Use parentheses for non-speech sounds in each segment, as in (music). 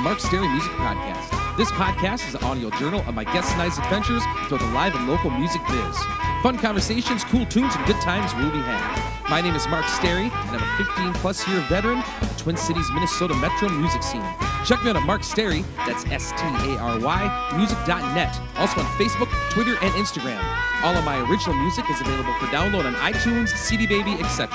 The Mark Stary Music Podcast. This podcast is an audio journal of my guests and I's adventures through the live and local music biz. Fun conversations, cool tunes, and good times will be had. My name is Mark Stary, and I'm a 15 plus year veteran of the Twin Cities, Minnesota metro music scene. Check me out at Mark Stary, that's S T A R Y, music.net. Also on Facebook, Twitter, and Instagram. All of my original music is available for download on iTunes, CD Baby, etc.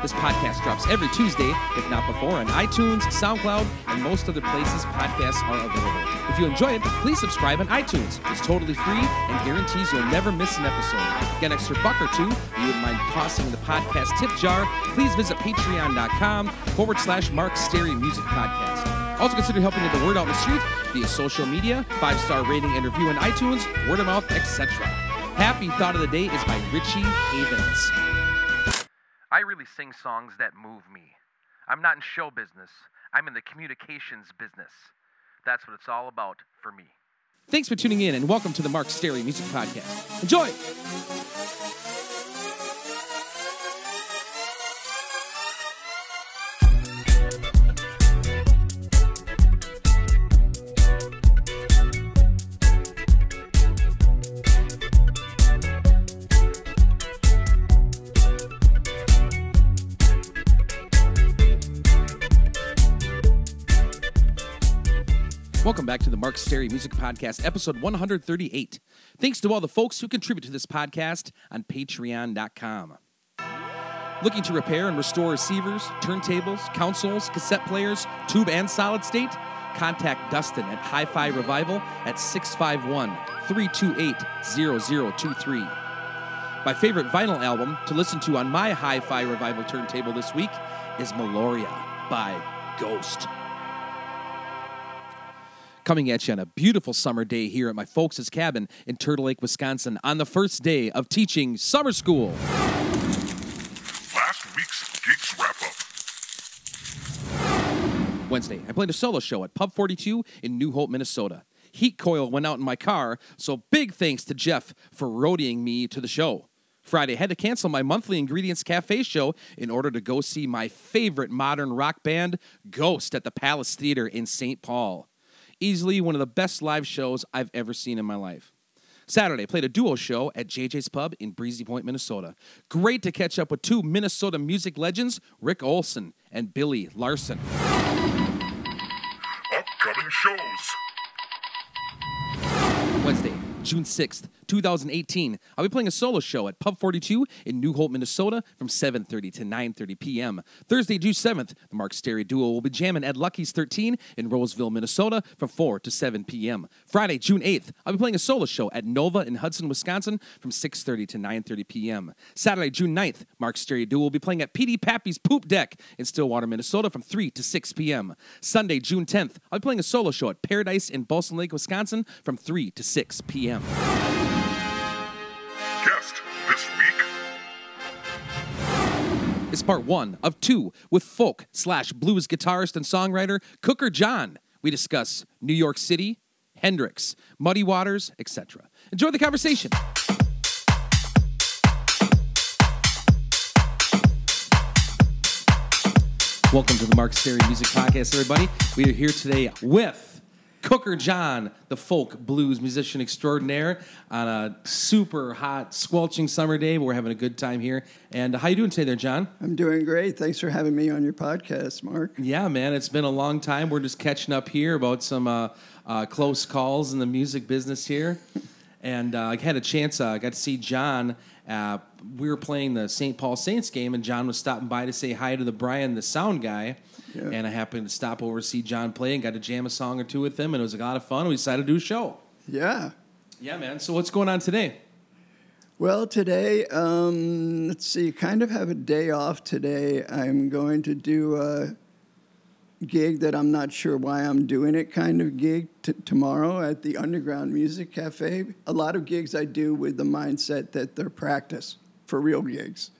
This podcast drops every Tuesday, if not before, on iTunes, SoundCloud, and most other places podcasts are available. If you enjoy it, please subscribe on iTunes. It's totally free and guarantees you'll never miss an episode. Get an extra buck or two you wouldn't mind tossing the podcast tip jar. Please visit patreon.com forward slash Mark Stary Music Podcast. Also consider helping get the word out in the street via social media, five star rating and review on iTunes, word of mouth, etc. Happy Thought of the Day is by Richie Havens. Really sing songs that move me. I'm not in show business, I'm in the communications business. That's what it's all about for me. Thanks for tuning in and welcome to the Mark Stary Music Podcast. Enjoy! Welcome back to the Mark Stary Music Podcast, episode 138. Thanks to all the folks who contribute to this podcast on patreon.com. Looking to repair and restore receivers, turntables, consoles, cassette players, tube and solid state? Contact Dustin at Hi Fi Revival at 651 328 0023. My favorite vinyl album to listen to on my Hi Fi Revival turntable this week is Meliora by Ghost coming at you on a beautiful summer day here at my folks' cabin in Turtle Lake, Wisconsin, on the first day of teaching summer school. Last week's Geeks Wrap Up. Wednesday, I played a solo show at Pub 42 in New Hope, Minnesota. Heat coil went out in my car, so big thanks to Jeff for roadieing me to the show. Friday, I had to cancel my monthly Ingredients Cafe show in order to go see my favorite modern rock band, Ghost, at the Palace Theater in St. Paul. Easily one of the best live shows I've ever seen in my life. Saturday, played a duo show at JJ's Pub in Breezy Point, Minnesota. Great to catch up with two Minnesota music legends, Rick Olson and Billy Larson. Upcoming shows. Wednesday, June 6th, 2018. I'll be playing a solo show at Pub 42 in New Hope, Minnesota from 7.30 to 9.30 p.m. Thursday, June 7th, the Mark Stary Duo will be jamming at Lucky's 13 in Roseville, Minnesota from 4 to 7 p.m. Friday, June 8th, I'll be playing a solo show at Nova in Hudson, Wisconsin from 6.30 to 9.30 p.m. Saturday, June 9th, Mark Stary Duo will be playing at PD Pappy's Poop Deck in Stillwater, Minnesota from 3 to 6 p.m. Sunday, June 10th, I'll be playing a solo show at Paradise in Balsam Lake, Wisconsin from 3 to 6 p.m. Guest this week. is part one of two with folk slash blues guitarist and songwriter Cooker John. We discuss New York City, Hendrix, Muddy Waters, etc. Enjoy the conversation. Welcome to the Mark Stary Music Podcast, everybody. We are here today with Cooker John, the folk blues musician extraordinaire, on a super hot, squelching summer day. But we're having a good time here. And how you doing today, there, John? I'm doing great. Thanks for having me on your podcast, Mark. Yeah, man, it's been a long time. We're just catching up here about some uh, uh, close calls in the music business here. (laughs) And uh, I had a chance, uh, I got to see John. Uh, we were playing the St. Paul Saints game, and John was stopping by to say hi to the Brian, the sound guy. Yeah. And I happened to stop over to see John play and got to jam a song or two with him, and it was a lot of fun. We decided to do a show. Yeah. Yeah, man. So what's going on today? Well, today, um, let's see, kind of have a day off today. I'm going to do a gig that I'm not sure why I'm doing it kind of gig t- tomorrow at the Underground Music Cafe. A lot of gigs I do with the mindset that they're practice for real gigs.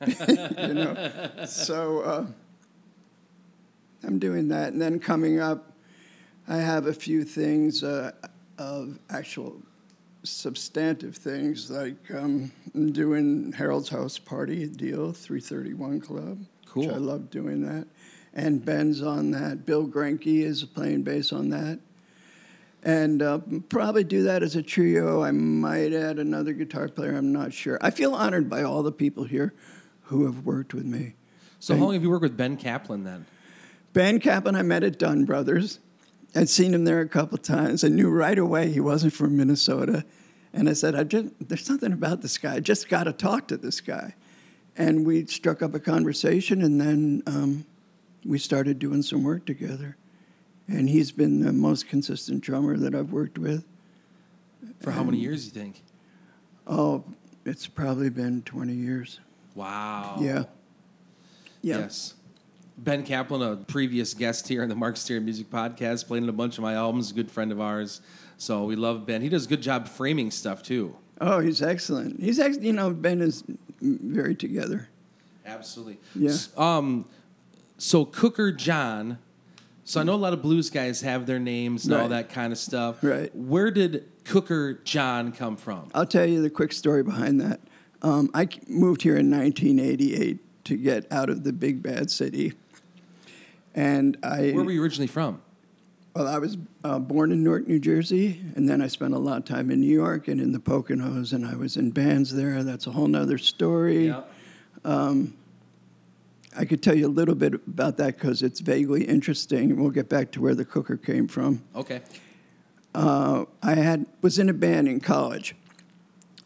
(laughs) you know? So uh, I'm doing that. And then coming up, I have a few things uh, of actual substantive things like um, I'm doing Harold's House Party deal, 331 Club. Cool. Which I love doing that. and Ben's on that. Bill Grenke is playing bass on that. And uh, probably do that as a trio. I might add another guitar player, I'm not sure. I feel honored by all the people here who have worked with me. So, how long have you worked with Ben Kaplan then? Ben Kaplan, I met at Dunn Brothers. I'd seen him there a couple times. I knew right away he wasn't from Minnesota. And I said, I just, there's something about this guy. I just got to talk to this guy. And we struck up a conversation, and then um, we started doing some work together. And he's been the most consistent drummer that I've worked with. For how many years, you think? Oh, it's probably been 20 years. Wow. Yeah. Yeah. Yes. Ben Kaplan, a previous guest here on the Mark Stary Music Podcast, played in a bunch of my albums, a good friend of ours. So we love Ben. He does a good job framing stuff too. Oh, he's excellent. He's, ex- you know, Ben is very together. Absolutely. Yeah. Um, so Cooker John. So I know a lot of blues guys have their names and all that kind of stuff. Right. Where did Cooker John come from? I'll tell you the quick story behind that. Um, I moved here in 1988 to get out of the big bad city. And I, Where were you originally from? well, I was uh, born in Newark, New Jersey, and then I spent a lot of time in New York and in the Poconos, and I was in bands there. That's a whole nother story. I could tell you a little bit about that because it's vaguely interesting. We'll get back to where the cooker came from. Okay. uh, I had was in a band in college,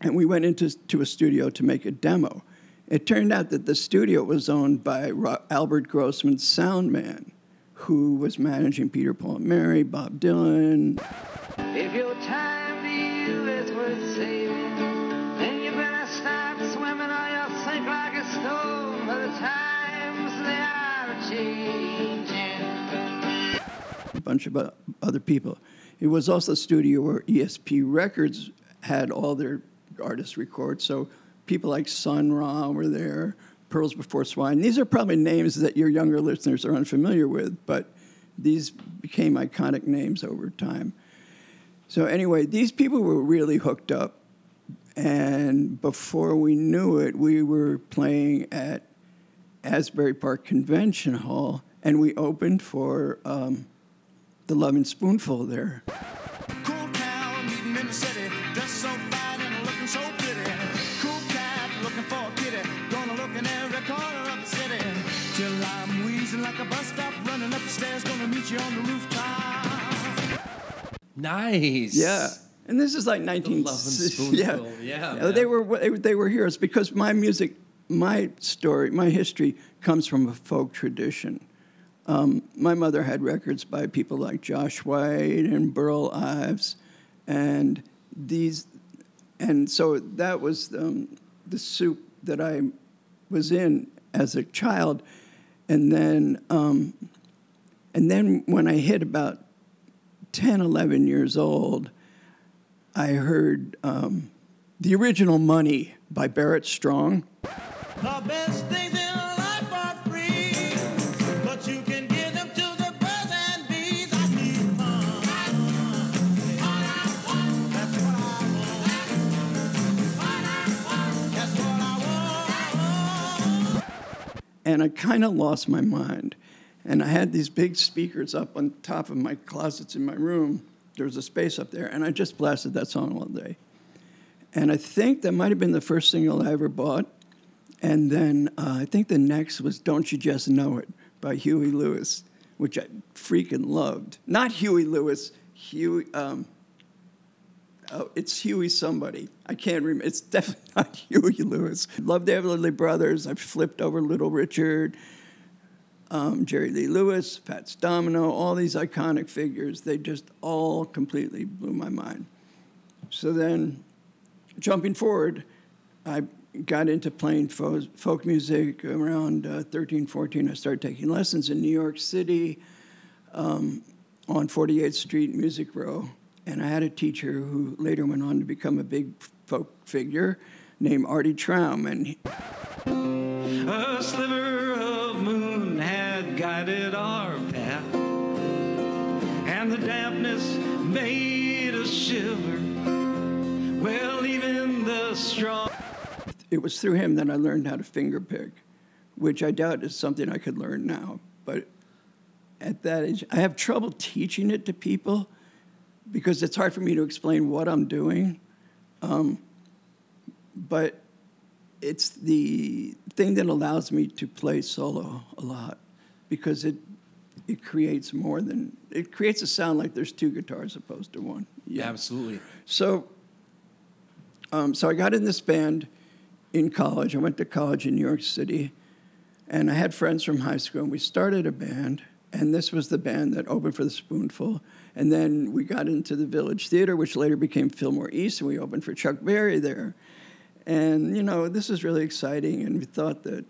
and we went into to a studio to make a demo. It turned out that the studio was owned by Albert Grossman's sound man, who was managing Peter Paul and Mary, Bob Dylan. If your time to you is worth saving, then you better start swimming or you'll sink like a stone. But the times they are changing. a bunch of other people. It was also a studio where ESP Records had all their artists record. So people like Sun Ra were there, Pearls Before Swine. These are probably names that your younger listeners are unfamiliar with, but these became iconic names over time. So anyway, these people were really hooked up. And before we knew it, we were playing at Asbury Park Convention Hall, and we opened for um, the Lovin' Spoonful there. Running stairs, gonna meet you on the rooftop. Nice. Yeah. And this is like 19 Lovin' Spoonful. Yeah, man. they were they, they were heroes because my music, my story, my history comes from a folk tradition. Um, my mother had records by people like Josh White and Burl Ives, and these, and so that was um, the soup that I was in as a child, and then um, and then when I hit about 10, 11 years old, I heard um, the original Money by Barrett Strong. The best things in life are free, but you can give them to the birds and bees. I need fun. That's what I want. That's what I want. and I kind of lost my mind. And I had these big speakers up on top of my closets in my room. There was a space up there, and I just blasted that song all day. And I think that might have been the first single I ever bought. And then uh, I think the next was Don't You Just Know It by Huey Lewis, which I freaking loved. Not Huey Lewis, Huey. Um, Oh, it's Huey somebody. I can't remember. It's (laughs) definitely not Huey Lewis. Loved the Everly Brothers. I've flipped over Little Richard, um, Jerry Lee Lewis, Fats Domino, all these iconic figures. They just all completely blew my mind. So then, jumping forward, I got into playing fo- folk music around uh, 13, 14. I started taking lessons in New York City on 48th Street Music Row. And I had a teacher who later went on to become a big folk figure named Artie Traum. And he- A sliver strong. it was through him that I learned how to finger pick, which I doubt is something I could learn now. But at that age. I have trouble teaching it to people because it's hard for me to explain what I'm doing. Um, but it's the thing that allows me to play solo a lot because it it creates more than it creates a sound like there's two guitars opposed to one. Yeah, absolutely. So, um, so I got in this band in college. I went to college in New York City, and I had friends from high school, and we started a band. And this was the band that opened for the Spoonful. And then we got into the Village Theater, which later became Fillmore East, and we opened for Chuck Berry there. And you know, this is really exciting, and we thought that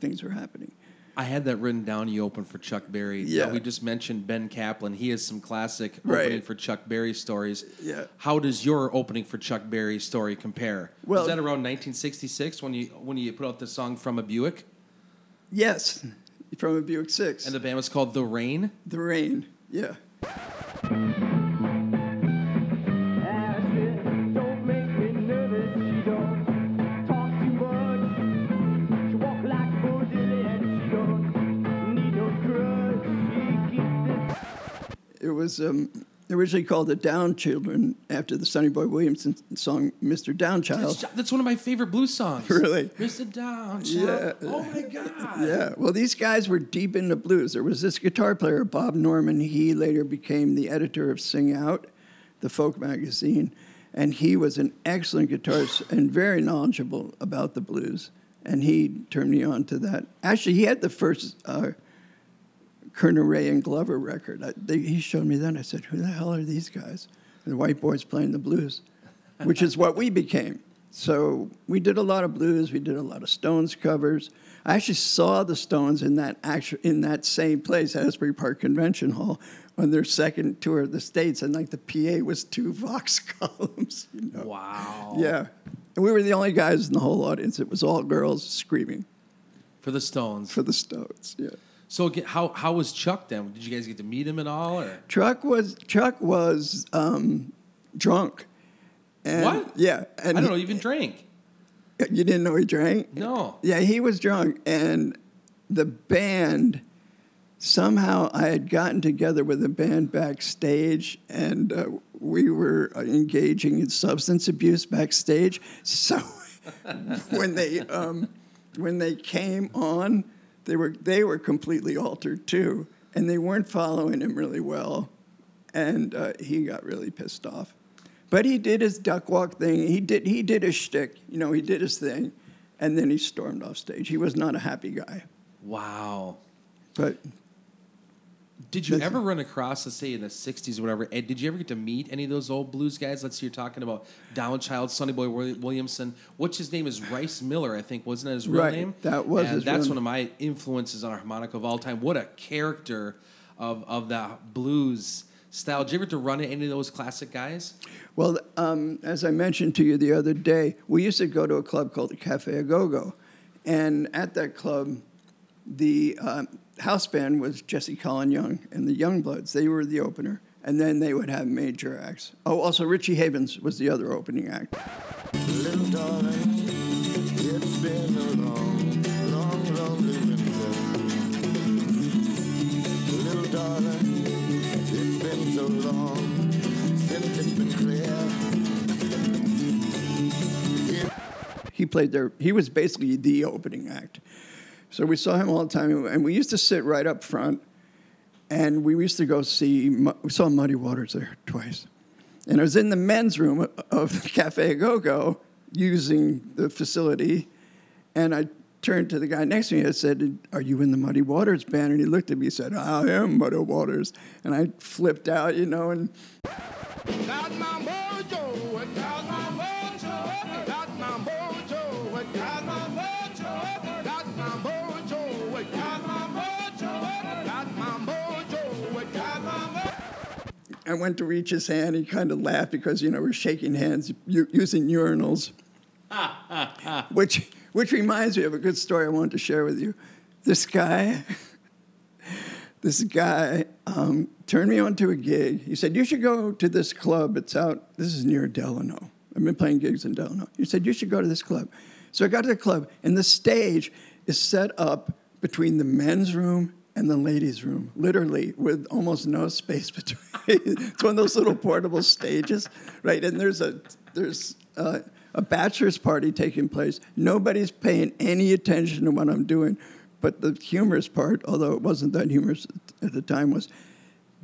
things were happening. I had that written down. You opened for Chuck Berry. Yeah. We just mentioned Ben Kaplan. He has some classic Right. opening for Chuck Berry stories. Yeah. How does your opening for Chuck Berry story compare? Well- was that around 1966 when you when you put out the song from a Buick Yes, from a Buick Six. and the band was called The Rain? the rain. Yeah. Was um, originally called the Down Children after the Sonny Boy Williamson song "Mr. Downchild." That's, that's one of my favorite blues songs. Really? Mr. Down. Yeah. Oh my God. Yeah, well, these guys were deep into blues. There was this guitar player, Bob Norman. He later became the editor of Sing Out, the folk magazine, and he was an excellent guitarist and very knowledgeable about the blues. And he turned me on to that. Actually, he had the first uh, Koerner Ray and Glover record. I, they, he showed me that. I said, "Who the hell are these guys?" The white boys playing the blues, which is what we became. So we did a lot of blues. We did a lot of Stones covers. I actually saw the Stones in that actual in that same place, Asbury Park Convention Hall, on their second tour of the states, and like the PA was two (laughs) Vox columns. You know? Wow. Yeah, and we were the only guys in the whole audience. It was all girls screaming For the Stones. for the Stones. Yeah. So again, how how was Chuck then? Did you guys get to meet him at all? Or Chuck was Chuck was um, drunk. And, What? Yeah, and I don't know. Even drank. You didn't know he drank? No. Yeah, he was drunk, and the band somehow I had gotten together with the band backstage, and uh, we were engaging in substance abuse backstage. (laughs) So when they um, when they came on, they were they were completely altered too, and they weren't following him really well, and uh, he got really pissed off. But he did his duck walk thing. He did he did his shtick. You know, he did his thing, and then he stormed off stage. He was not a happy guy. Wow. But Did you ever run across, let's say in the '60s or whatever? Ed, did you ever get to meet any of those old blues guys? Let's say you're talking about Downchild, Sonny Boy Wi- Williamson. What's his name? Is Rice Miller? I think wasn't that his real Right, name? that was And That's one of my influences on harmonica of all time. What a character of of that blues style. Did you ever get to run into any of those classic guys? well, um, as I mentioned to you the other day, we used to go to a club called the Cafe Au Go Go, and at that club, the um, house band was Jesse Colin Young and the Youngbloods. They were the opener, and then they would have major acts. Oh, also Richie Havens was the other opening act. Little darling, it's been a long, long, winter. Little darling, it's been so long since it's been clear. he played there. He was basically the opening act. So we saw him all the time, and we used to sit right up front. And we used to go see. We saw Muddy Waters there twice, and I was in the men's room of the (laughs) Cafe Go Go using the facility, and I turned to the guy next to me. I said, "Are you in the Muddy Waters band?" And he looked at me and said, "I am Muddy Waters," and I flipped out, you know, and I went to reach his hand. He kind of laughed because you know we're shaking hands u- using urinals, (laughs) which which reminds me of a good story I wanted to share with you. This guy, (laughs) this guy um, turned me on to a gig. He said you should go to this club. It's out. This is near Delano. I've been playing gigs in Delano. He said you should go to this club. So I got to the club, and the stage is set up between the men's room and the ladies' room, literally with almost no space (laughs) between. it's one of those little portable stages, right? And there's a there's a, a bachelor's party taking place. Nobody's paying any attention to what I'm doing, but the humorous part, although it wasn't that humorous at the time, was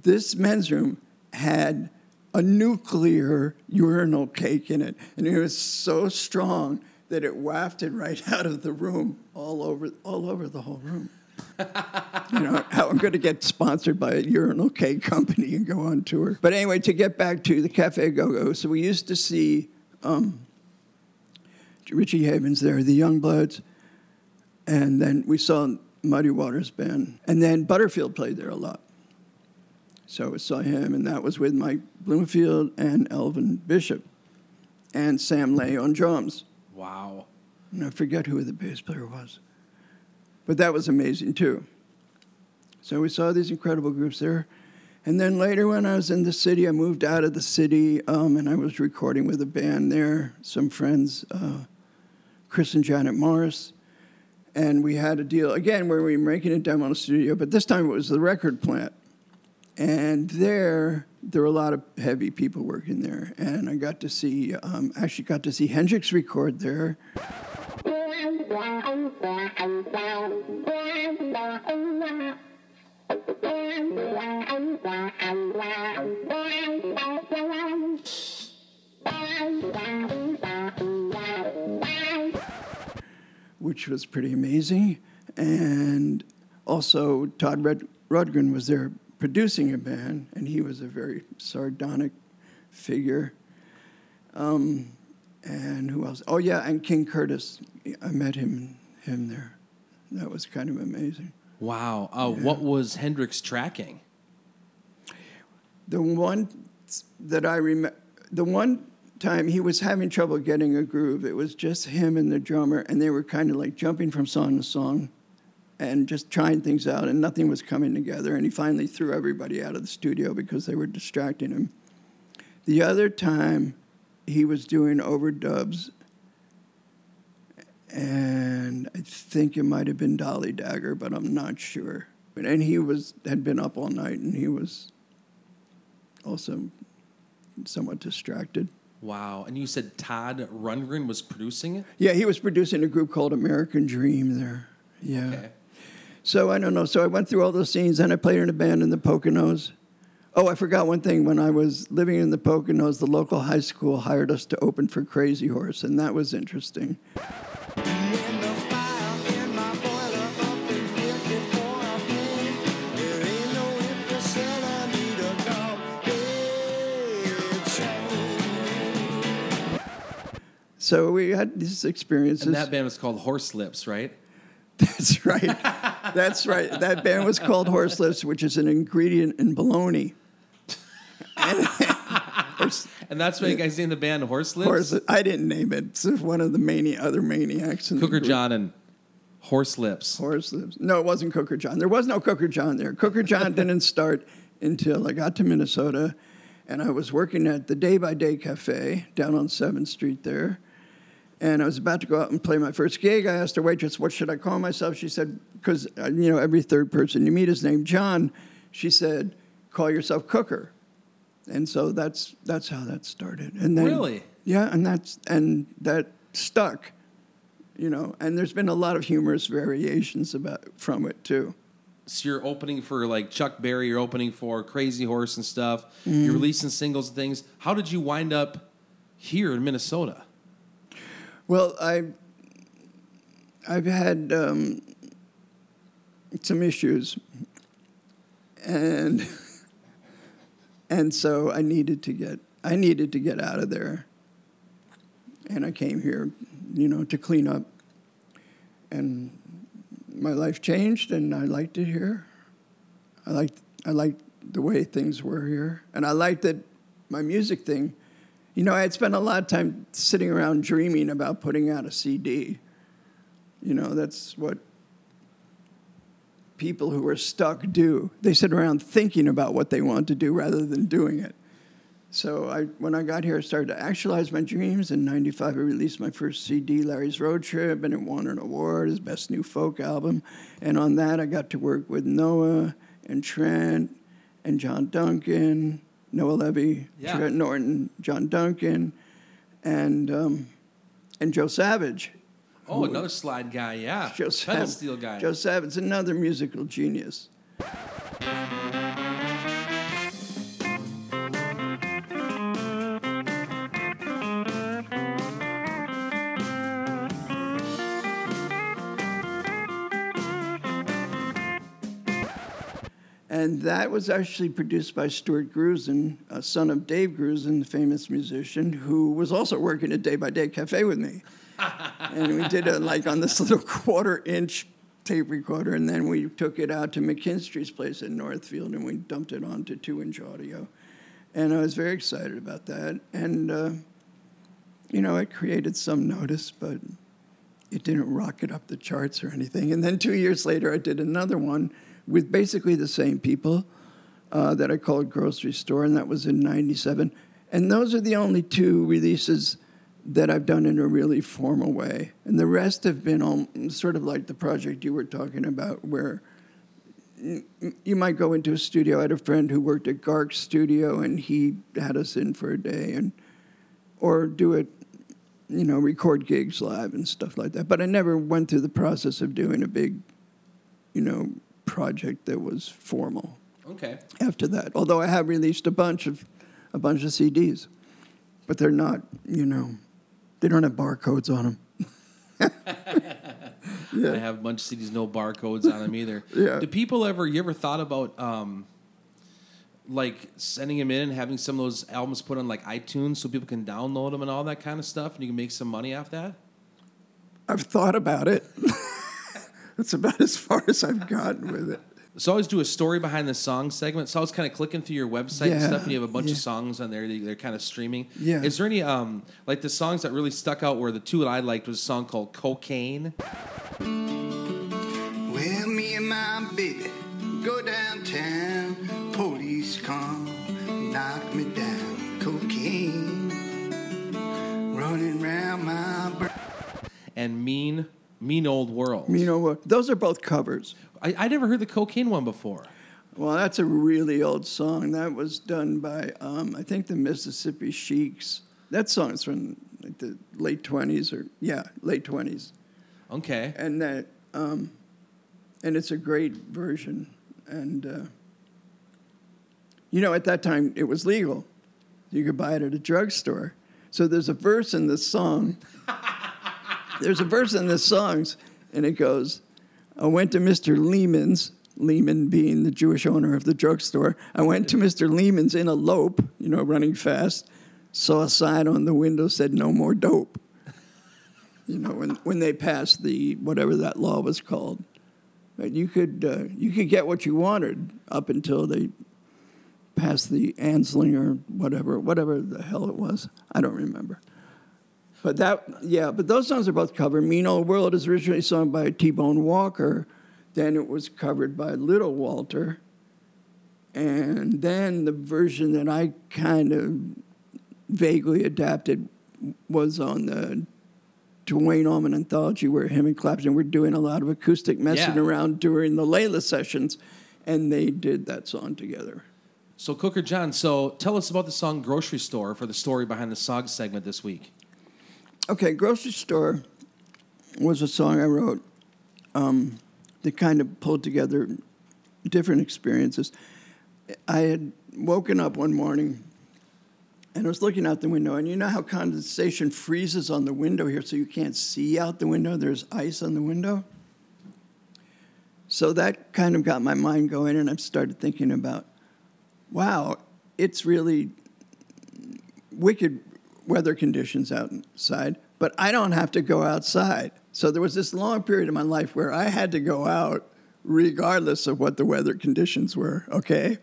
this men's room had a nuclear urinal cake in it, and it was so strong that it wafted right (laughs) out of the room all over all over the whole room you know, how I'm going to get sponsored by a urinal cake company and go on tour. But anyway, to get back to the Cafe Go Go, so we used to see um, Richie Havens there, the Youngbloods, and then we saw Muddy Waters Band, and then Butterfield played there a lot. So we saw him, and that was with Mike Bloomfield and Elvin Bishop, and Sam Lay on drums. Wow. And I forget who the bass player was. But that was amazing too. So we saw these incredible groups there. And then later, when I was in the city, I moved out of the city um, and I was recording with a band there, some friends, uh, Chris and Janet Morris. And we had a deal, again, where we were making a demo in a studio, but this time it was the record plant. And there, there were a lot of heavy people working there. And I got to see, um, actually got to see Hendrix record there. Which was pretty amazing. And also, Todd Red- Rundgren was there producing a band, and he was a very sardonic figure. Um, and who else? Oh yeah, and King Curtis. I met him him there. That was kind of amazing. Wow. Uh, What was Hendrix tracking? The one that I remember, the one time he was having trouble getting a groove. It was just him and the drummer, and they were kind of like jumping from song to song, and just trying things out, and nothing was coming together. And he finally threw everybody out of the studio because they were distracting him. The other time, he was doing overdubs, and I think it might have been Dolly Dagger, but I'm not sure. And he was had been up all night, and he was also somewhat distracted. Wow. And you said Todd Rundgren was producing it? Yeah, he was producing a group called American Dream there. Yeah. Okay. So I don't know. So I went through all those scenes, and I played in a band in the Poconos. Oh, I forgot one thing. When I was living in the Poconos, the local high school hired us to open for Crazy Horse, and that was interesting. In the fire, in my boiler, up in here before I came. There ain't no empty cell, I need a dog. Head chain. So we had these experiences. And that band was called Horse Lips, right? That's right. That's right. That band was called Horse Lips, which is an ingredient in bologna. And that's why you guys named the band Horse Lips? Horse, I didn't name it. It's one of the mani- other maniacs. In Cooker. John and Horse Lips. Horse Lips. No, it wasn't Cooker John. There was no Cooker John there. Cooker John (laughs) didn't start until I got to Minnesota, and I was working at the Day by Day Cafe down on Seventh Street there. And I was about to go out and play my first gig. I asked the waitress, "What should I call myself?" She said, "Because uh, you know every third person you meet is named John." She said, "Call yourself Cooker." And so that's that's how that started. And then Really? yeah, and that's and that stuck you know and there's been a lot of humorous variations about from it too So you're opening for like Chuck Berry, you're opening for Crazy Horse and stuff. Mm-hmm. You're releasing singles and things. How did you wind up here in Minnesota? well i i've had um, some issues and (laughs) and so i needed to get i needed to get out of there. And i came here you know to clean up. And my life changed and i liked it here. I liked i liked the way things were here. And i liked that my music thing you know i had spent a lot of time sitting around dreaming about putting out a cd you know that's what people who are stuck do they sit around thinking about what they want to do rather than doing it So I, when I got here, I started to actualize my dreams. In '95, I released my first CD, Larry's Road Trip, and it won an award as Best New Folk Album. And on that, I got to work with Noah and Trent and John Duncan, Noah Levy, Yeah. Trent Norton, John Duncan, and um, and Joe Savage. Oh, another slide guy, yeah. Joe Pedal steel guy. Joe Savage, another musical genius. And that was actually produced by Stuart Grusin, a uh, son of Dave Grusin, the famous musician, who was also working at Day by Day Cafe with me. (laughs) and we did it like on this (laughs) little quarter inch tape recorder, and then we took it out to McKinstry's place in Northfield and we dumped it onto two inch audio. And I was very excited about that. And, uh, you know, it created some notice, but it didn't rocket up the charts or anything. And then two years later, I did another one with basically the same people uh, that I called Grocery Store, and that was in 97. And those are the only two releases that I've done in a really formal way. And the rest have been all, sort of like the project you were talking about, where you might go into a studio. I had a friend who worked at Gark Studio, and he had us in for a day, and or do it, you know, record gigs live and stuff like that. But I never went through the process of doing a big, you know, project that was formal Okay. after that. Although I have released a bunch of a bunch of CDs, but they're not, you know, they don't have barcodes on them. (laughs) yeah. I have a bunch of CDs, no barcodes on them either. (laughs) Yeah. Do people ever, you ever thought about, um, like sending them in and having some of those albums put on like iTunes so people can download them and all that kind of stuff and you can make some money off that? I've thought about it. (laughs) That's about as far as I've gotten with it. So I always do a story behind the song segment. So I was kind of clicking through your website and stuff, and you have a bunch of songs on there that they're kind of streaming. Yeah. Is there any um like the songs that really stuck out? Where the two that I liked was a song called "Cocaine." Well, me and my baby go downtown. Police come, knock me down. Cocaine running round my brain. and "Mean Mean Old World." You know what? Those are both covers. I, I never heard the "Cocaine" one before. Well, that's a really old song. That was done by, um, I think, the Mississippi Sheiks. That song is from like the late twenties, or yeah, late twenties. Okay. and that um, and it's a great version and uh, you know at that time it was legal you could buy it at a drugstore so there's a verse in this song (laughs) there's a verse in this songs and it goes i went to mr lehman's lehman being the jewish owner of the drugstore i went to mr lehman's in a lope you know running fast saw a sign on the window said no more dope you know, when, when they passed the whatever that law was called, But you could uh, you could get what you wanted up until they passed the Anslinger, whatever whatever the hell it was. I don't remember. But that yeah, but those songs are both covered. Mean Old World is originally sung by T Bone Walker, then it was covered by Little Walter, and then the version that I kind of vaguely adapted was on the Duane Allman anthology where him and Clapton were doing a lot of acoustic messing Yeah. around during the Layla sessions, and they did that song together. So Cooker John, so tell us about the song "Grocery Store" for the story behind the song segment this week. Okay, Grocery Store was a song I wrote um, that kind of pulled together different experiences. I had woken up one morning and I was looking out the window, and you know how condensation freezes on the window here, so you can't see out the window? There's ice on the window. So that kind of got my mind going, and I started thinking about wow, it's really wicked weather conditions outside, but I don't have to go outside. So there was this long period of my life where I had to go out regardless of what the weather conditions were, okay?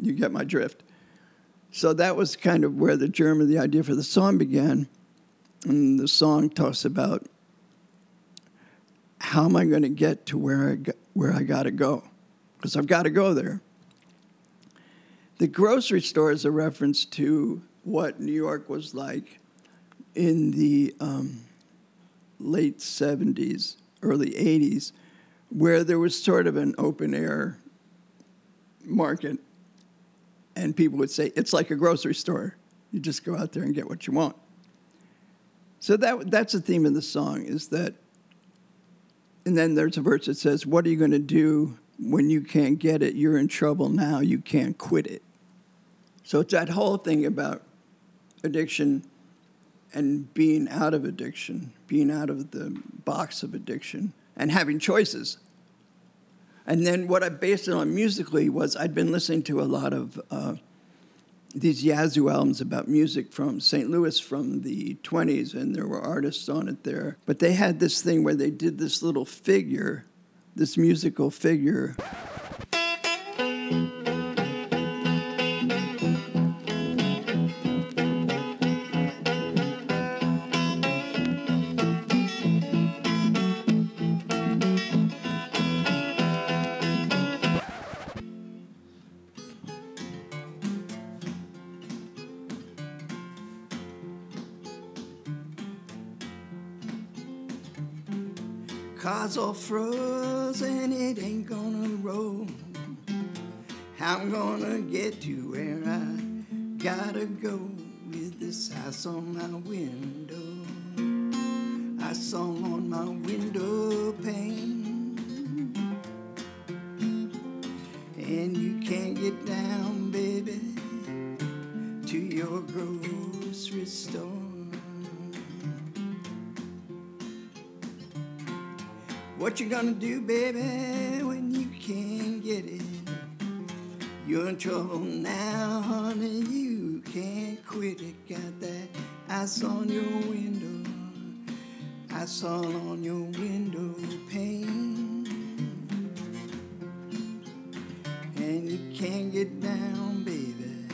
You get my drift. So that was kind of where the germ of the idea for the song began. And the song talks about how am I going to get to where I, where I got to go? Because I've got to go there. The grocery store is a reference to what New York was like in the um, late 70s, early 80s, where there was sort of an open air market, and people would say, it's like a grocery store. You just go out there and get what you want. So that, that's the theme of the song is that, and then there's a verse that says, What are you going to do when you can't get it? You're in trouble now, you can't quit it. So it's that whole thing about addiction and being out of addiction, being out of the box of addiction, and having choices. And then what I based it on musically was I'd been listening to a lot of uh, these Yazoo albums about music from St. Louis from the 20s, and there were artists on it there. But they had this thing where they did this little figure, this musical figure. I'm gonna get to where I gotta go with this ice on my window. Ice on my window pane. And you can't get down, baby, to your grocery store. What you gonna do, baby, You're in trouble now, honey. You can't quit it. Got that ice on your window, ice all on your window pane, and you can't get down, baby,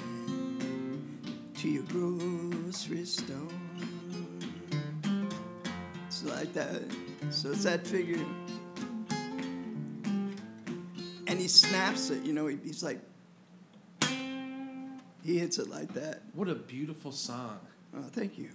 to your grocery store. It's like that. So it's that figure. And he snaps it, you know, he's like, he hits it like that. What a beautiful song. Oh, thank you.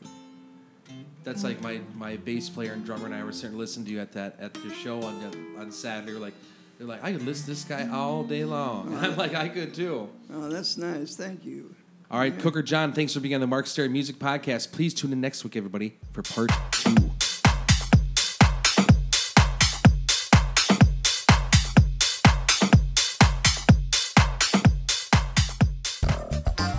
That's like my, my bass player and drummer and I were sitting listening to you at that at your show on the, on Saturday. We're like, they're like, I could listen to this guy all day long. (laughs) I'm like, I could too. Oh, that's nice. Thank you. All right, Cooker John, thanks for being on the Mark Stary Music Podcast. Please tune in next week, everybody, for part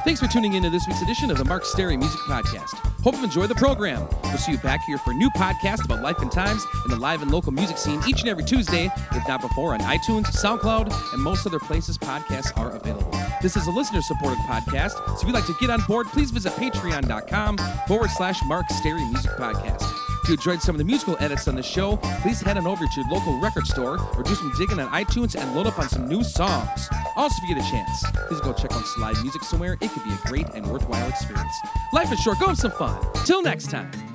Thanks for tuning in to this week's edition of the Mark Stary Music Podcast. Hope you enjoyed the program. We'll see you back here for a new podcast about life and times in the live and local music scene each and every Tuesday, if not before, on iTunes, SoundCloud, and most other places podcasts are available. This is a listener supported podcast, so if you'd like to get on board, please visit patreon.com forward slash Mark Stary Music Podcast. You enjoyed some of the musical edits on the show, please head on over to your local record store or do some digging on iTunes and load up on some new songs. Also, if you get a chance, please go check on some live music somewhere. It could be a great and worthwhile experience. Life is short, go have some fun. Till next time.